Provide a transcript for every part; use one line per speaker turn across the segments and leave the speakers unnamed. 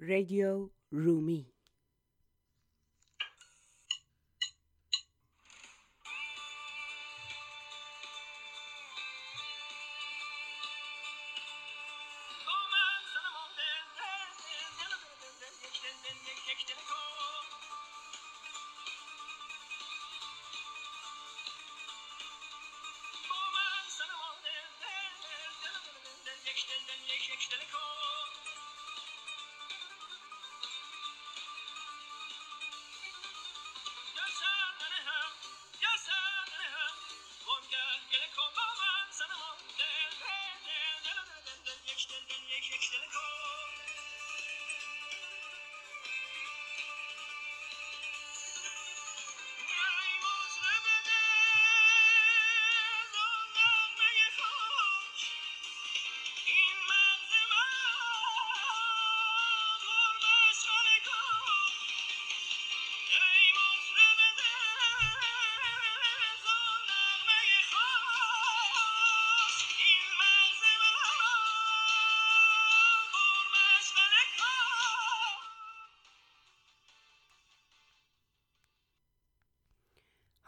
Radio Rumi.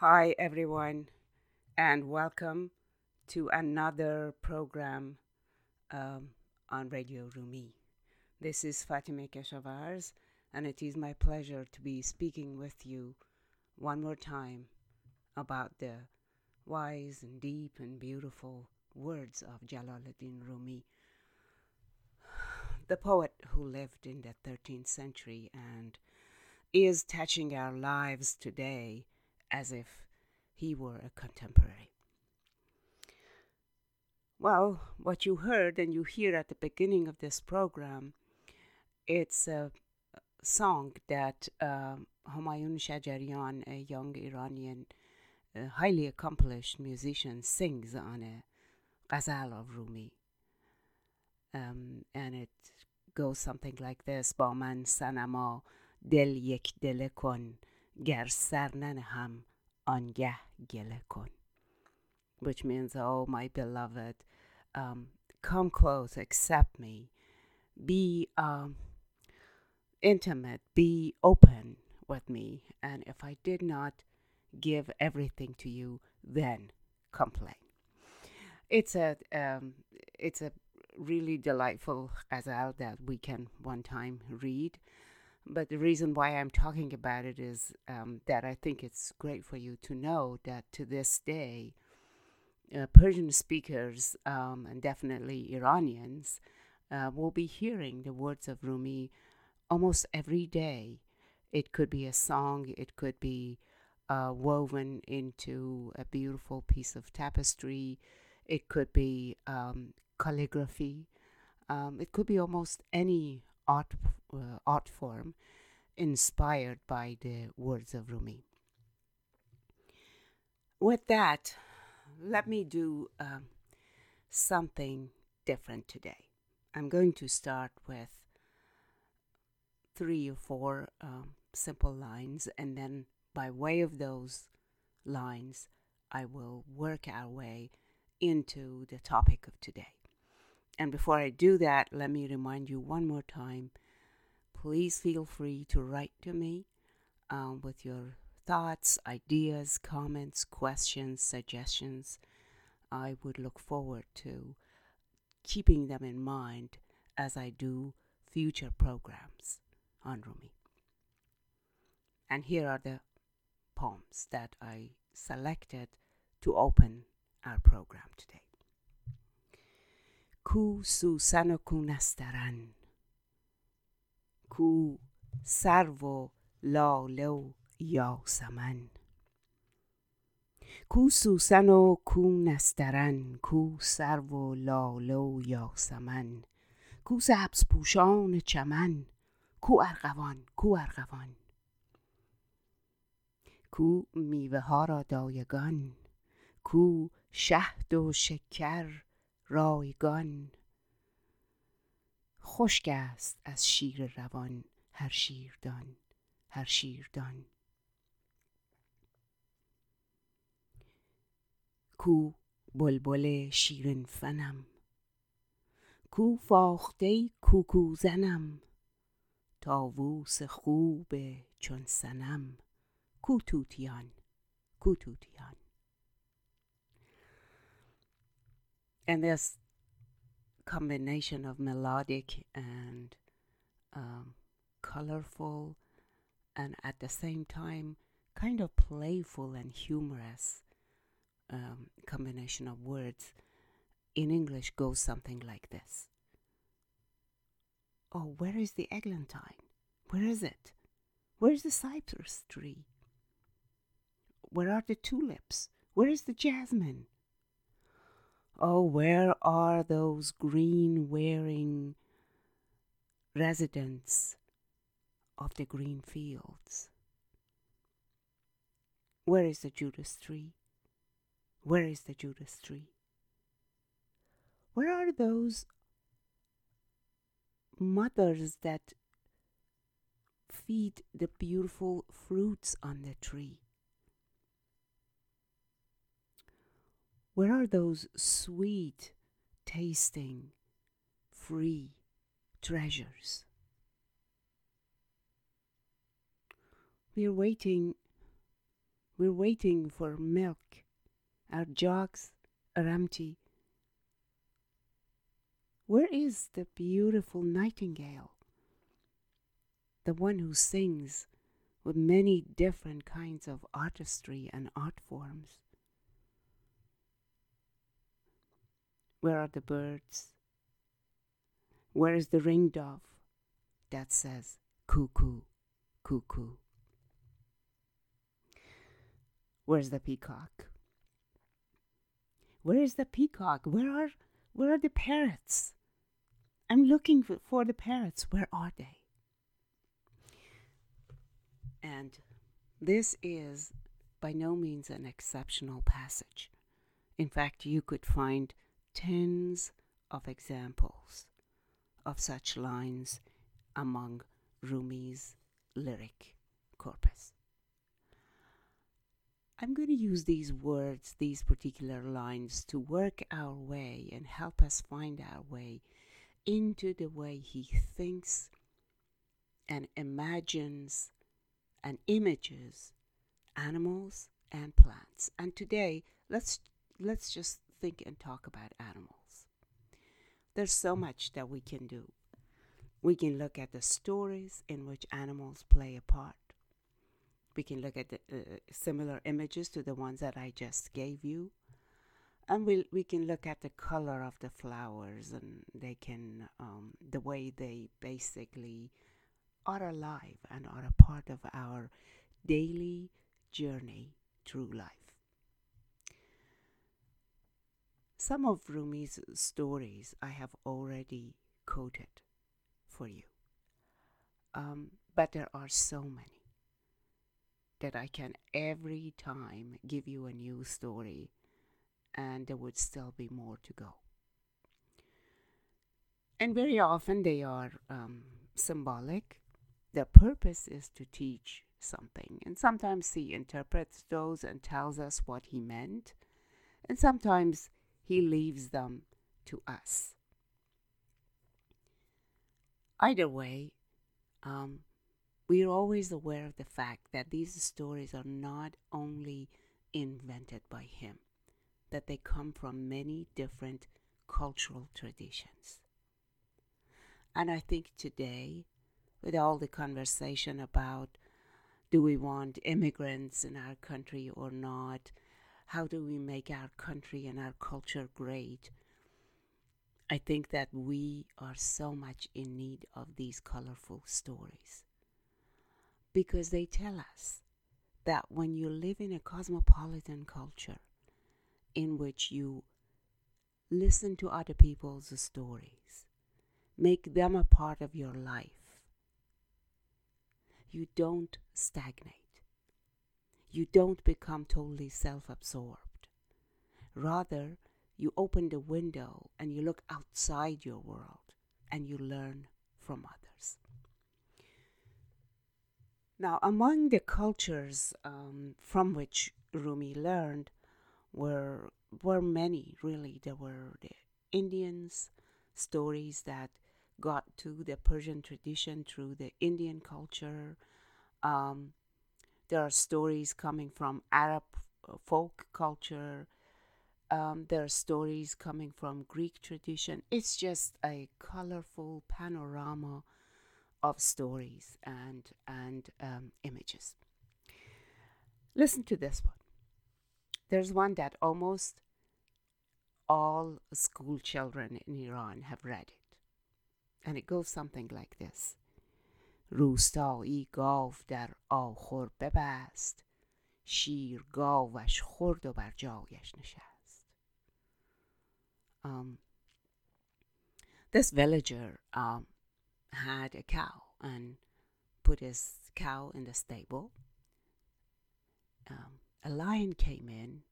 Hi, everyone, and welcome to another program um, on Radio Rumi. This is Fatima Keshavarz, and it is my pleasure to be speaking with you one more time about the wise and deep and beautiful words of Jalaluddin Rumi, the poet who lived in the 13th century and is touching our lives today as if he were a contemporary. Well, what you heard and you hear at the beginning of this program, it's a song that uh, Humayun Shajarian, a young Iranian, highly accomplished musician, sings on a ghazal of Rumi. Um, and it goes something like this: "Ba man sanama del yek dele kon گر سر ننهم آنگه گله کن which means oh my beloved um, come close accept me be um, intimate be open with me and if i did not give everything to you then complain it's a um, it's a really delightful ghazal that we can one time read but the reason why I'm talking about it is um, that I think it's great for you to know that to this day, uh, Persian speakers um, and definitely Iranians uh, will be hearing the words of Rumi almost every day. It could be a song, it could be uh, woven into a beautiful piece of tapestry, it could be um, calligraphy, um, it could be almost any art uh, art form inspired by the words of Rumi. With that, let me do um, something different today. I'm going to start with three or four um, simple lines, and then by way of those lines, I will work our way into the topic of today. And before I do that, let me remind you one more time please feel free to write to me um, with your thoughts, ideas, comments, questions, suggestions. I would look forward to keeping them in mind as I do future programs on Rumi. And here are the poems that I selected to open our program today. Ku Susano Kunastaran کو سرو و لاله و یاسمن. کو سوسن و کو نسترن. کو سرو و لاله و یاسمن. کو سبز پوشان چمن. کو ارغوان. کو ارغوان. کو میوه ها را دایگان. کو شهد و شکر. رایگان. خشک است از شیر روان هر شیردان هر شیردان. کو بلبل شیرین فنم کو فاخته کوکو زنم تاووس خوب چون سنم کوتوتیان کوتوتیان and this combination of melodic and um, colorful and at the same time kind of playful and humorous um, combination of words in English goes something like this Oh, where is the eglantine? Where is it? Where is the cypress tree? Where are the tulips? Where is the jasmine? Oh, where are those green wearing residents of the green fields? Where is the Judas tree? Where is the Judas tree? Where are those mothers that feed the beautiful fruits on the tree? Where are those sweet tasting, free treasures? We're waiting, we're waiting for milk. Our jugs are empty. Where is the beautiful nightingale? The one who sings with many different kinds of artistry and art forms. Where are the birds? Where is the ringdove that says cuckoo, cuckoo? Where's the peacock? Where is the peacock? Where are where are the parrots? I'm looking for, for the parrots. Where are they? And this is by no means an exceptional passage. In fact, you could find tens of examples of such lines among Rumi's lyric corpus. I'm going to use these words, these particular lines, to work our way and help us find our way into the way he thinks and imagines and images animals and plants. And today, let's let's just think and talk about animals. There's so much that we can do. We can look at the stories in which animals play a part. We can look at the uh, similar images to the ones that I just gave you. And we we can look at the color of the flowers and they can, um, the way they basically are alive and are a part of our daily journey through life. Some of Rumi's stories I have already quoted for you, um, but there are so many that I can every time give you a new story, and there would still be more to go. And very often they are um, symbolic. Their purpose is to teach something, and sometimes he interprets those and tells us what he meant, and sometimes he leaves them to us. Either way, um, we are always aware of the fact that these stories are not only invented by him, that they come from many different cultural traditions. And I think today, with all the conversation about do we want immigrants in our country or not, how do we make our country and our culture great? I think that we are so much in need of these colorful stories because they tell us that when you live in a cosmopolitan culture in which you listen to other people's stories, make them a part of your life, you don't stagnate you don't become totally self absorbed. Rather, you open the window and you look outside your world and you learn from others. Now, among the cultures um, from which Rumi learned were, were many, really. There were the Indians, stories that got to the Persian tradition through the Indian culture. Um, there are stories coming from Arab uh, folk culture. Um, there are stories coming from Greek tradition. It's just a colorful panorama of stories and and um, images. Listen to this one. There's one that almost all school children in Iran have read it. And it goes something like this روستایی گاو در آخر ببست شیر گاوش خورد و بر جایش نشست um, this villager um, had a cow and put his cow in the stable. Um, a lion came in,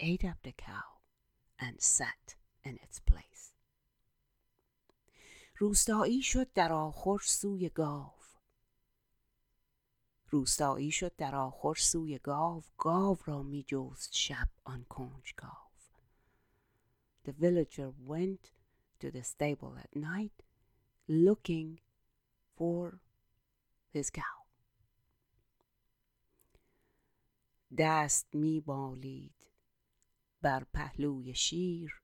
ate up the cow, and sat in its place. روستایی شد در آخر سوی گاو روستایی شد در آخر سوی گاو گاو را می جست شب آن کنج گاو The villager went to the stable at night looking for his cow. دست می بالید بر پهلوی شیر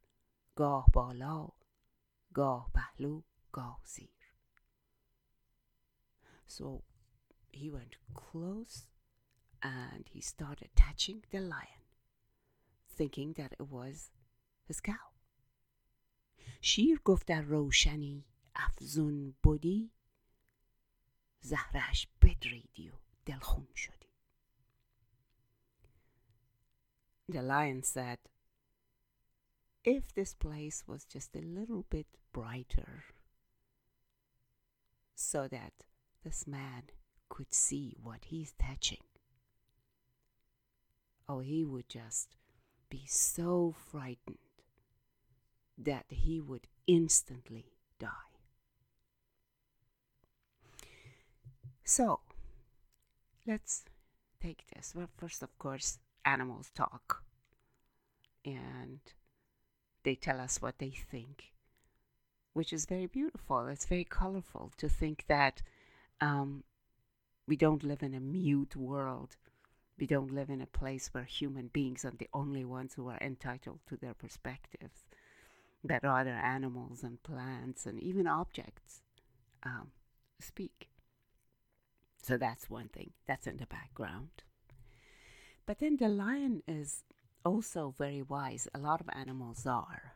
گاه بالا گاه پهلو گاه زیر So he went close and he started touching the lion, thinking that it was his cow. شیر گفت در روشنی افزون بودی زهرش بدریدی و دلخون شدی The lion said, If this place was just a little bit brighter, so that this man could see what he's touching, oh, he would just be so frightened that he would instantly die. So, let's take this. Well, first, of course, animals talk and they tell us what they think, which is very beautiful. It's very colorful to think that um, we don't live in a mute world. We don't live in a place where human beings are the only ones who are entitled to their perspectives, that other animals and plants and even objects um, speak. So that's one thing, that's in the background. But then the lion is also very wise. A lot of animals are.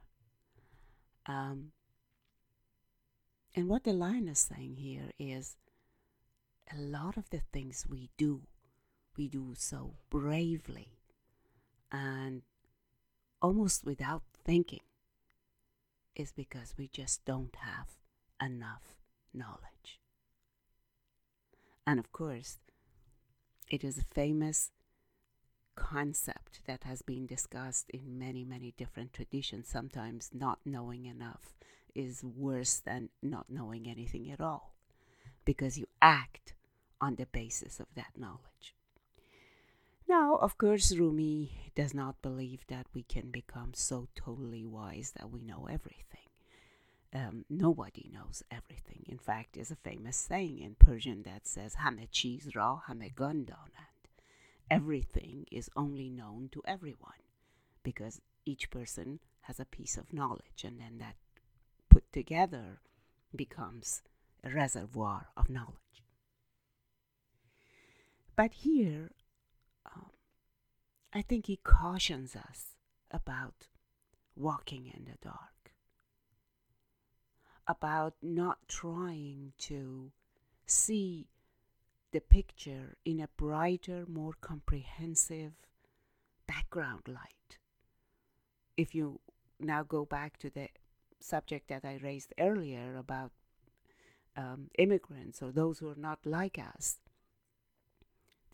Um, and what the lion is saying here is a lot of the things we do, we do so bravely and almost without thinking, is because we just don't have enough knowledge. And of course, it is a famous concept that has been discussed in many, many different traditions. Sometimes not knowing enough is worse than not knowing anything at all because you act on the basis of that knowledge. Now, of course, Rumi does not believe that we can become so totally wise that we know everything. Um, nobody knows everything. In fact, there's a famous saying in Persian that says, "Hame cheez ra hame gandana." everything is only known to everyone because each person has a piece of knowledge and then that put together becomes reservoir of knowledge. But here, um, I think he cautions us about walking in the dark, about not trying to see the picture in a brighter, more comprehensive background light. If you now go back to the subject that I raised earlier about um, immigrants or those who are not like us,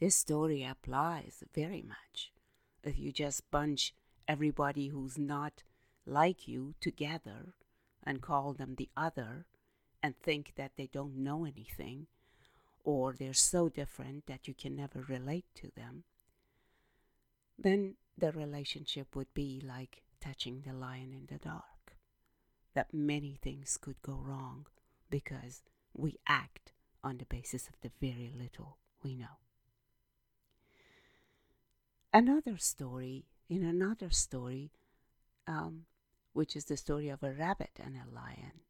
this story applies very much. If you just bunch everybody who's not like you together and call them the other and think that they don't know anything, or they're so different that you can never relate to them, then the relationship would be like touching the lion in the dark. That many things could go wrong because we act on the basis of the very little we know. Another story, in another story, um, which is the story of a rabbit and a lion.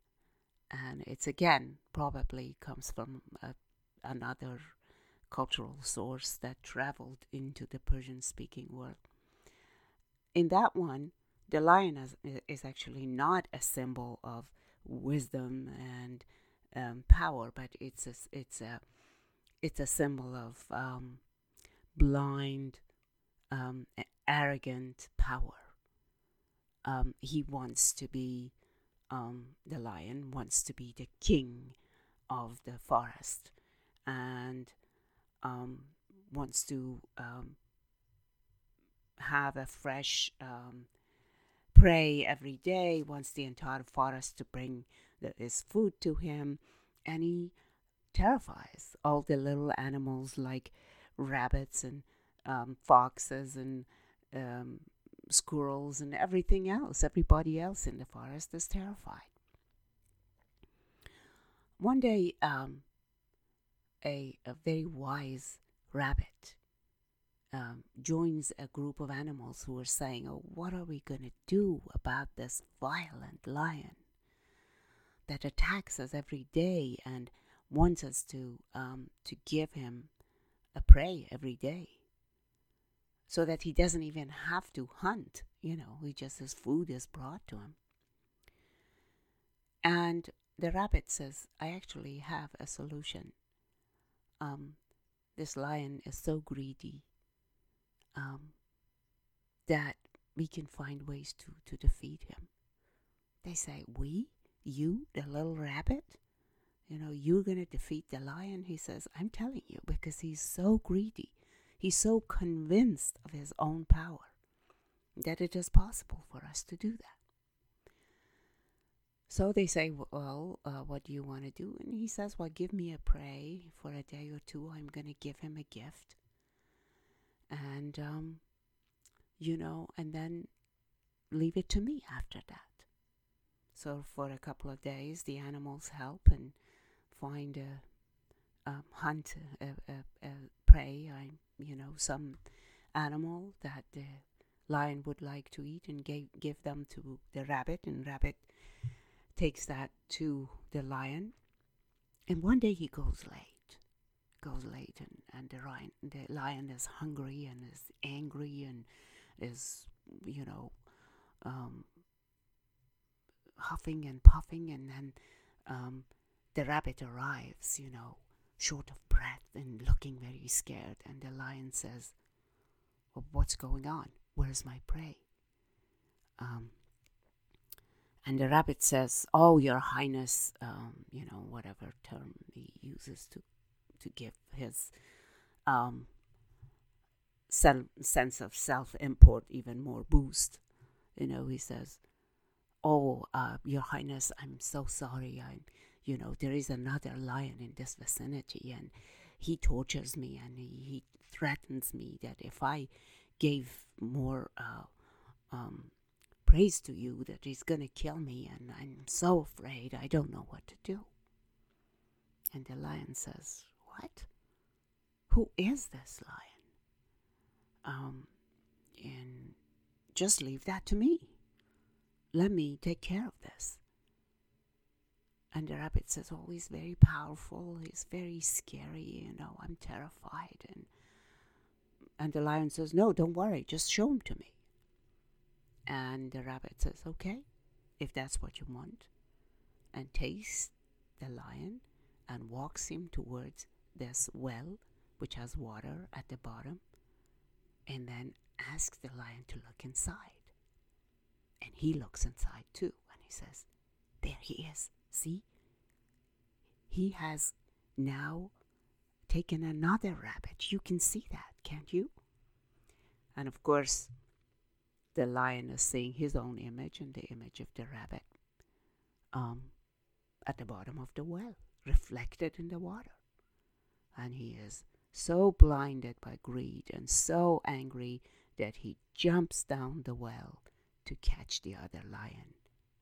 And it's again probably comes from a, another cultural source that traveled into the Persian speaking world. In that one, the lion is, is actually not a symbol of wisdom and um, power, but it's a, it's a it's a symbol of um, blind, um, arrogant power. Um, he wants to be um, the lion, wants to be the king of the forest, and um, wants to have a fresh prey every day, wants the entire forest to bring the, his food to him, and he terrifies all the little animals like rabbits and um, foxes and um, squirrels and everything else. Everybody else in the forest is terrified. One day, um, a, a very wise rabbit um, joins a group of animals who are saying, Oh, what are we going to do about this violent lion that attacks us every day and wants us to, um, to give him a prey every day? So that he doesn't even have to hunt, you know, he just his food is brought to him. And the rabbit says, I actually have a solution. Um, this lion is so greedy um, that we can find ways to, to defeat him. They say, We? You, the little rabbit? You know, you're going to defeat the lion? He says, I'm telling you, because he's so greedy. He's so convinced of his own power that it is possible for us to do that. So they say, Well, uh, what do you want to do? And he says, Well, give me a prey for a day or two. I'm going to give him a gift and um, you know, and then leave it to me after that. So for a couple of days, the animals help and find a, a hunt a, a, a prey. I, you know, some animal that the lion would like to eat, and give give them to the rabbit, and rabbit takes that to the lion. And one day he goes late goes late and, and the lion the lion is hungry and is angry and is you know um, huffing and puffing and then um, the rabbit arrives you know short of breath and looking very scared and the lion says well, what's going on where's my prey um, and the rabbit says, Oh, your highness, um, you know, whatever term he uses to to give his um, self, sense of self import even more boost. You know, he says, "Oh, uh, Your Highness, I'm so sorry. I'm, you know, there is another lion in this vicinity, and he tortures me and he, he threatens me that if I gave more uh, um, praise to you, that he's gonna kill me, and I'm so afraid. I don't know what to do." And the lion says, what? Who is this lion? Um, and just leave that to me. Let me take care of this. And the rabbit says, Oh, he's very powerful. He's very scary. You know, I'm terrified. And, and the lion says, No, don't worry. Just show him to me. And the rabbit says, Okay, if that's what you want. And takes the lion and walks him towards this well which has water at the bottom and then asks the lion to look inside. And he looks inside too and he says, There he is. See? He has now taken another rabbit. You can see that, can't you? And of course, the lion is seeing his own image and the image of the rabbit um, at the bottom of the well, reflected in the water and he is so blinded by greed and so angry that he jumps down the well to catch the other lion.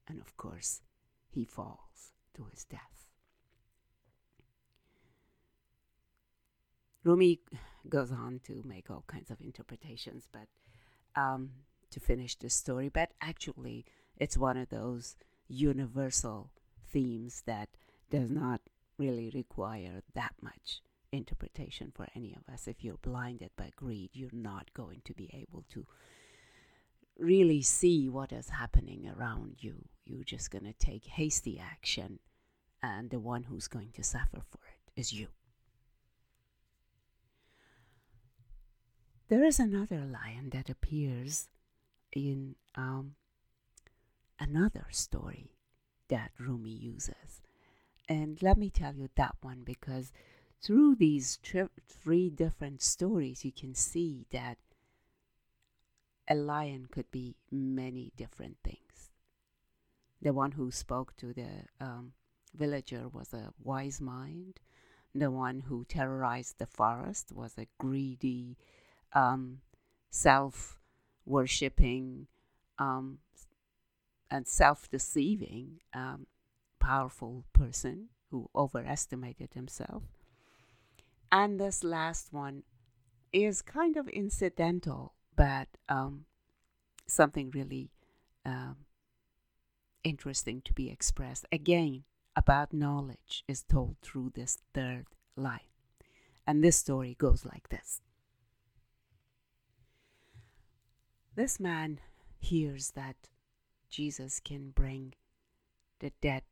And of course, he falls to his death. Rumi goes on to make all kinds of interpretations, but um, to finish the story, but actually, it's one of those universal themes that does not really require that much interpretation for any of us. If you're blinded by greed, you're not going to be able to really see what is happening around you. You're just going to take hasty action, and the one who's going to suffer for it is you. There is another lion that appears in um, another story that Rumi uses. And let me tell you that one because through these tri- three different stories, you can see that a lion could be many different things. The one who spoke to the um, villager was a wise mind. The one who terrorized the forest was a greedy, um, self worshipping, um, and self deceiving, um, powerful person who overestimated himself. And this last one is kind of incidental but um, something really um, interesting to be expressed. Again, about knowledge is told through this third line. And this story goes like this This man hears that Jesus can bring the dead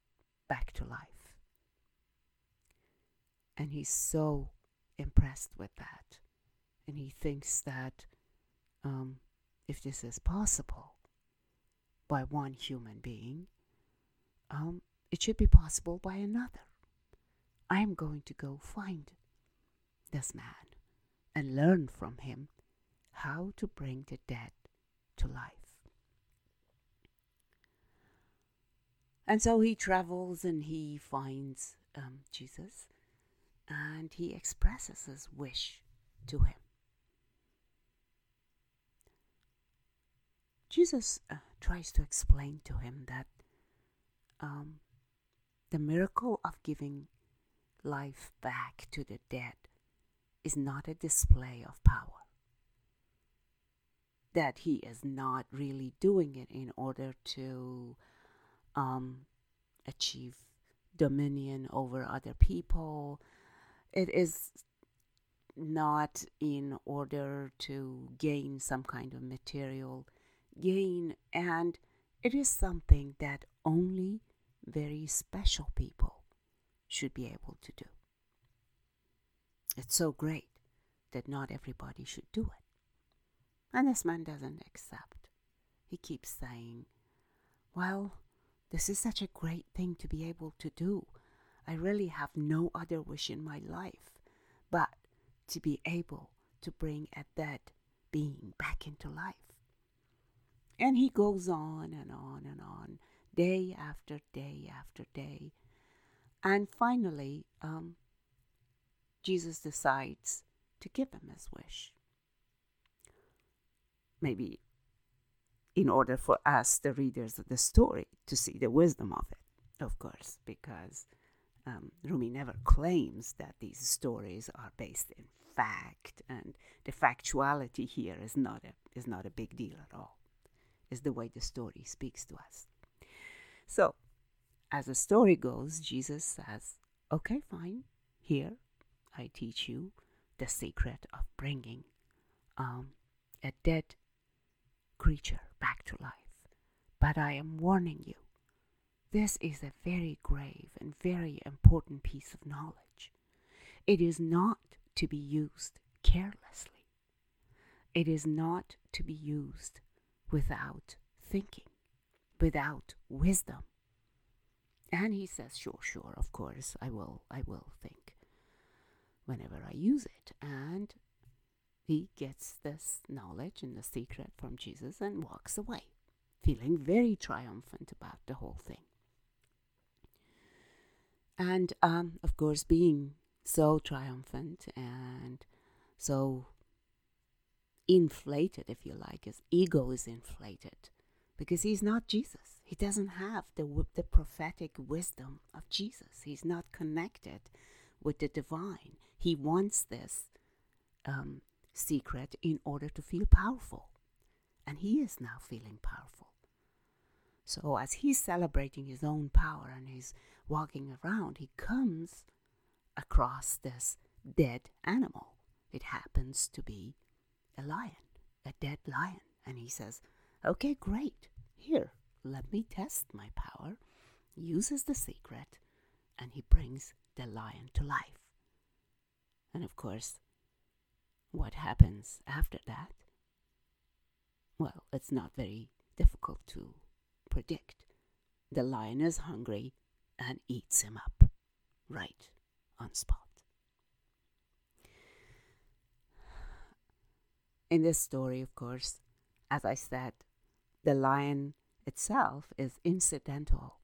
back to life. And he's so impressed with that. And he thinks that um, if this is possible by one human being, um, it should be possible by another. I am going to go find this man and learn from him how to bring the dead to life. And so he travels and he finds um, Jesus and he expresses his wish to him. Jesus uh, tries to explain to him that um, the miracle of giving life back to the dead is not a display of power. That he is not really doing it in order to um, achieve dominion over other people. It is not in order to gain some kind of material gain, and it is something that only very special people should be able to do. It's so great that not everybody should do it. And this man doesn't accept. He keeps saying, Well, this is such a great thing to be able to do. I really have no other wish in my life but to be able to bring a dead being back into life. And he goes on and on and on, day after day after day. And finally, um, Jesus decides to give him his wish. Maybe in order for us, the readers of the story, to see the wisdom of it, of course, because um, Rumi never claims that these stories are based in fact, and the factuality here is not a, is not a big deal at all is the way the story speaks to us. So, as the story goes, Jesus says, Okay, fine, here I teach you the secret of bringing um, a dead creature back to life. But I am warning you, this is a very grave and very important piece of knowledge. It is not to be used carelessly. It is not to be used without thinking, without wisdom. And he says, sure, sure, of course, I will, I will think whenever I use it. And he gets this knowledge and the secret from Jesus and walks away, feeling very triumphant about the whole thing. And um, of course, being so triumphant and so inflated, if you like. His ego is inflated because he's not Jesus. He doesn't have the, the prophetic wisdom of Jesus. He's not connected with the divine. He wants this um, secret in order to feel powerful. And he is now feeling powerful. So, as he's celebrating his own power and he's walking around, he comes across this dead animal. It happens to be a lion, a dead lion. And he says, Okay, great. Here, let me test my power. Uses the secret, and he brings the lion to life. And of course, what happens after that? Well, it's not very difficult to predict. The lion is hungry and eats him up right on spot. In this story, of course, as I said, the lion itself is incidental,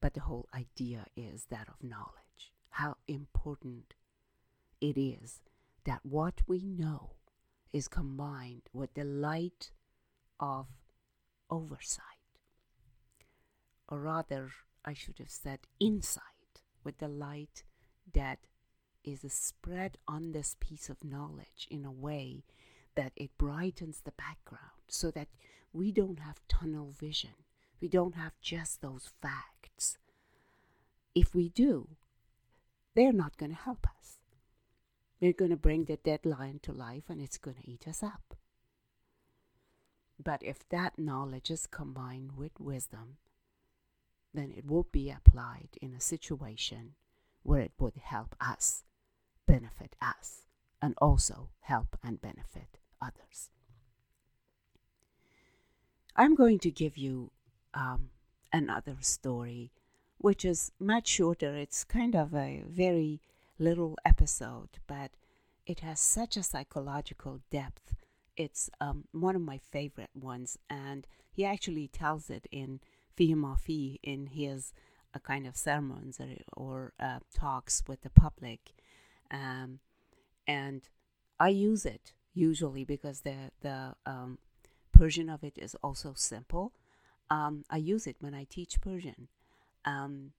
but the whole idea is that of knowledge. How important it is that what we know is combined with the light of oversight, or rather, I should have said insight, with the light that is spread on this piece of knowledge in a way that it brightens the background so that we don't have tunnel vision. We don't have just those facts. If we do, they're not going to help us. They're going to bring the dead lion to life and it's going to eat us up. But if that knowledge is combined with wisdom, then it will be applied in a situation where it would help us, benefit us, and also help and benefit others. I'm going to give you um, another story, which is much shorter. It's kind of a very little episode, but it has such a psychological depth. It's um, one of my favorite ones, and he actually tells it in Fihi Ma Fihi in his uh, kind of sermons or, or uh, talks with the public. Um, and I use it usually because the, the um, Persian of it is also simple. Um, I use it when I teach Persian, um,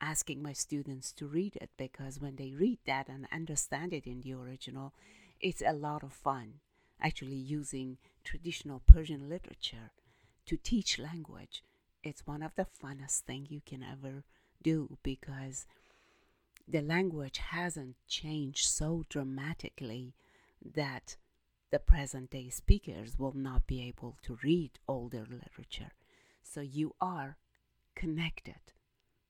asking my students to read it because when they read that and understand it in the original, it's a lot of fun. Actually, using traditional Persian literature to teach language, it's one of the funnest things you can ever do because the language hasn't changed so dramatically that the present day speakers will not be able to read older literature. So you are connected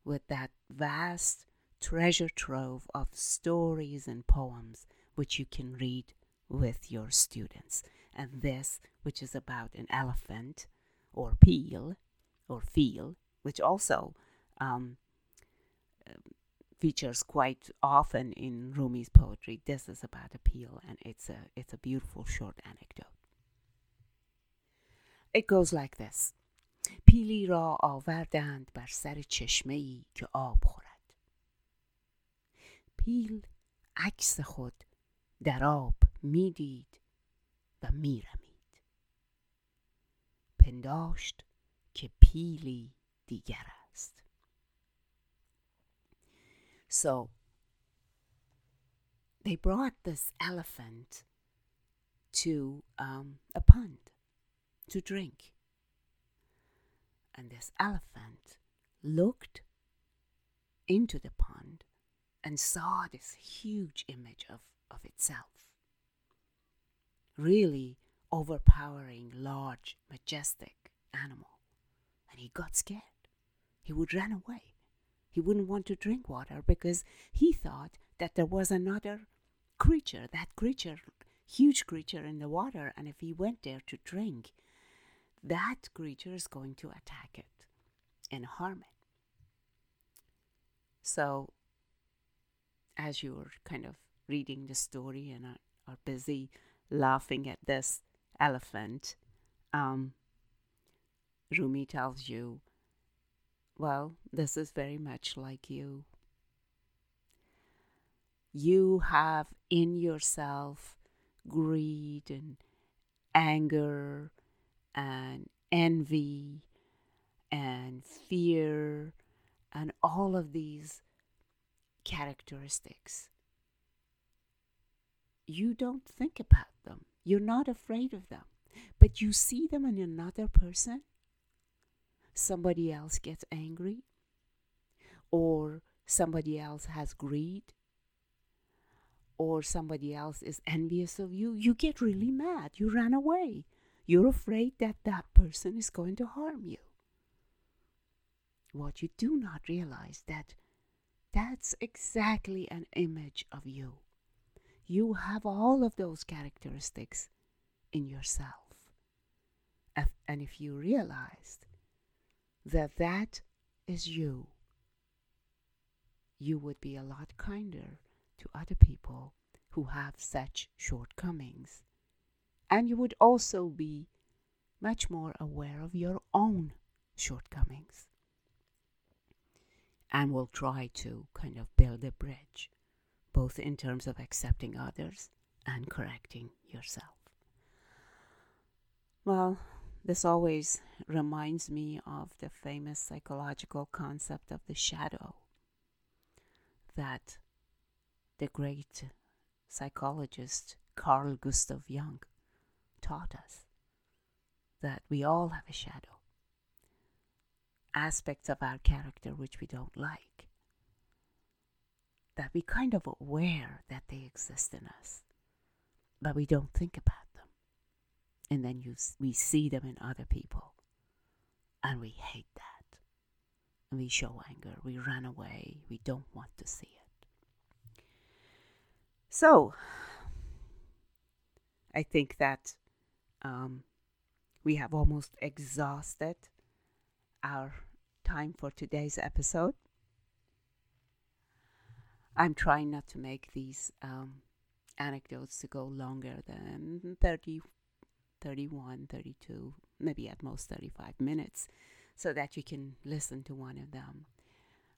with that vast treasure trove of stories and poems which you can read with your students. And this, which is about an elephant or peel or feel, which also um, features quite often in Rumi's poetry. This is about appeal, and it's a it's a beautiful short anecdote. It goes like this. پیلی را آوردند بر سر چشمه ای که آب خورد. پیل عکس خود در آب می‌دید و میرمید. پنداشت که پیلی دیگر است. So they brought this elephant to um, a pond to drink. And this elephant looked into the pond and saw this huge image of, of itself. Really overpowering, large, majestic animal. And he got scared. He would run away he wouldn't want to drink water because he thought that there was another creature, that creature, huge creature in the water, and if he went there to drink, that creature is going to attack it and harm it. So, as you're kind of reading the story and are, are busy laughing at this elephant, um, Rumi tells you well, this is very much like you. You have in yourself greed and anger and envy and fear and all of these characteristics. you don't think about them. You're not afraid of them. But you see them in another person. Somebody else gets angry, or somebody else has greed, or somebody else is envious of you. You get really mad. You run away. You're afraid that that person is going to harm you. What you do not realize that that's exactly an image of you. You have all of those characteristics in yourself. And if you realized that that is you, you would be a lot kinder to other people who have such shortcomings. And you would also be much more aware of your own shortcomings. And will try to kind of build a bridge, both in terms of accepting others and correcting yourself. Well, this always reminds me of the famous psychological concept of the shadow that the great psychologist Carl Gustav Jung taught us that we all have a shadow, aspects of our character which we don't like, that we kind of aware that they exist in us, but we don't think about and then you we see them in other people. And we hate that. And we show anger. We run away. We don't want to see it. So i think that um, we have almost exhausted our time for today's episode. I'm trying not to make these um, anecdotes to go longer than 30 31, 32, maybe at most 35 minutes, so that you can listen to one of them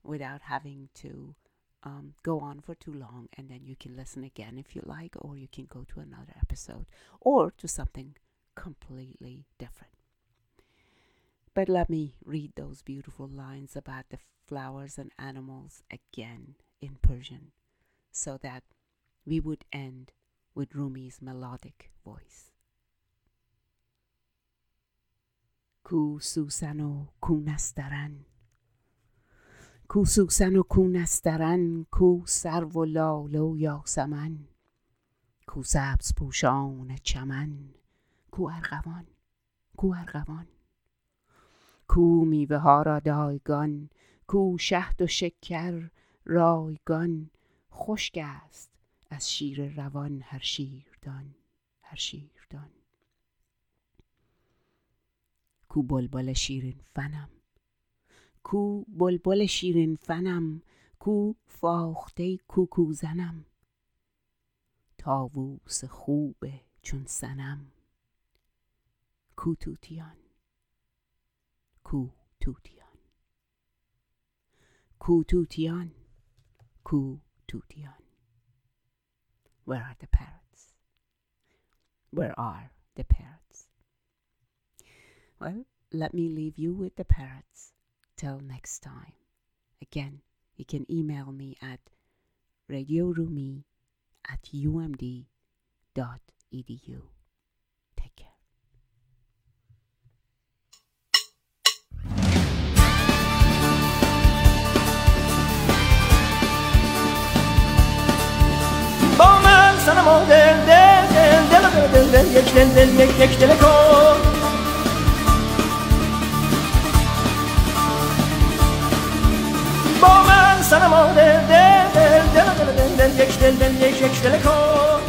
without having to um, go on for too long. And then you can listen again if you like, or you can go to another episode or to something completely different. But let me read those beautiful lines about the flowers and animals again in Persian so that we would end with Rumi's melodic voice. کو سوسن و کو نسترن. کو سوسن و کو نسترن کو سرو و لاله و یاسمن. کو سبز پوشان چمن کو ارغوان کو ارغوان. کو میوه ها را دایگان کو شهد و شکر رایگان. خشک است از شیر روان هر شیردان هر شیردان. کو بلبل شیرین فنم. کو بلبل شیرین فنم کو فاخته کوکو زنم تاووس خوب چون سنم کو توتیان. کو توتیان. کو توتیان. کو توتیان. Where are the parrots? Where are the parrots? Well, let me leave you with the parrots. Till next time. Again, you can email me at radiorumi at umd.edu. Take care.
Del del del del del del del del del del del del sana mal del del del del del del del del del del del del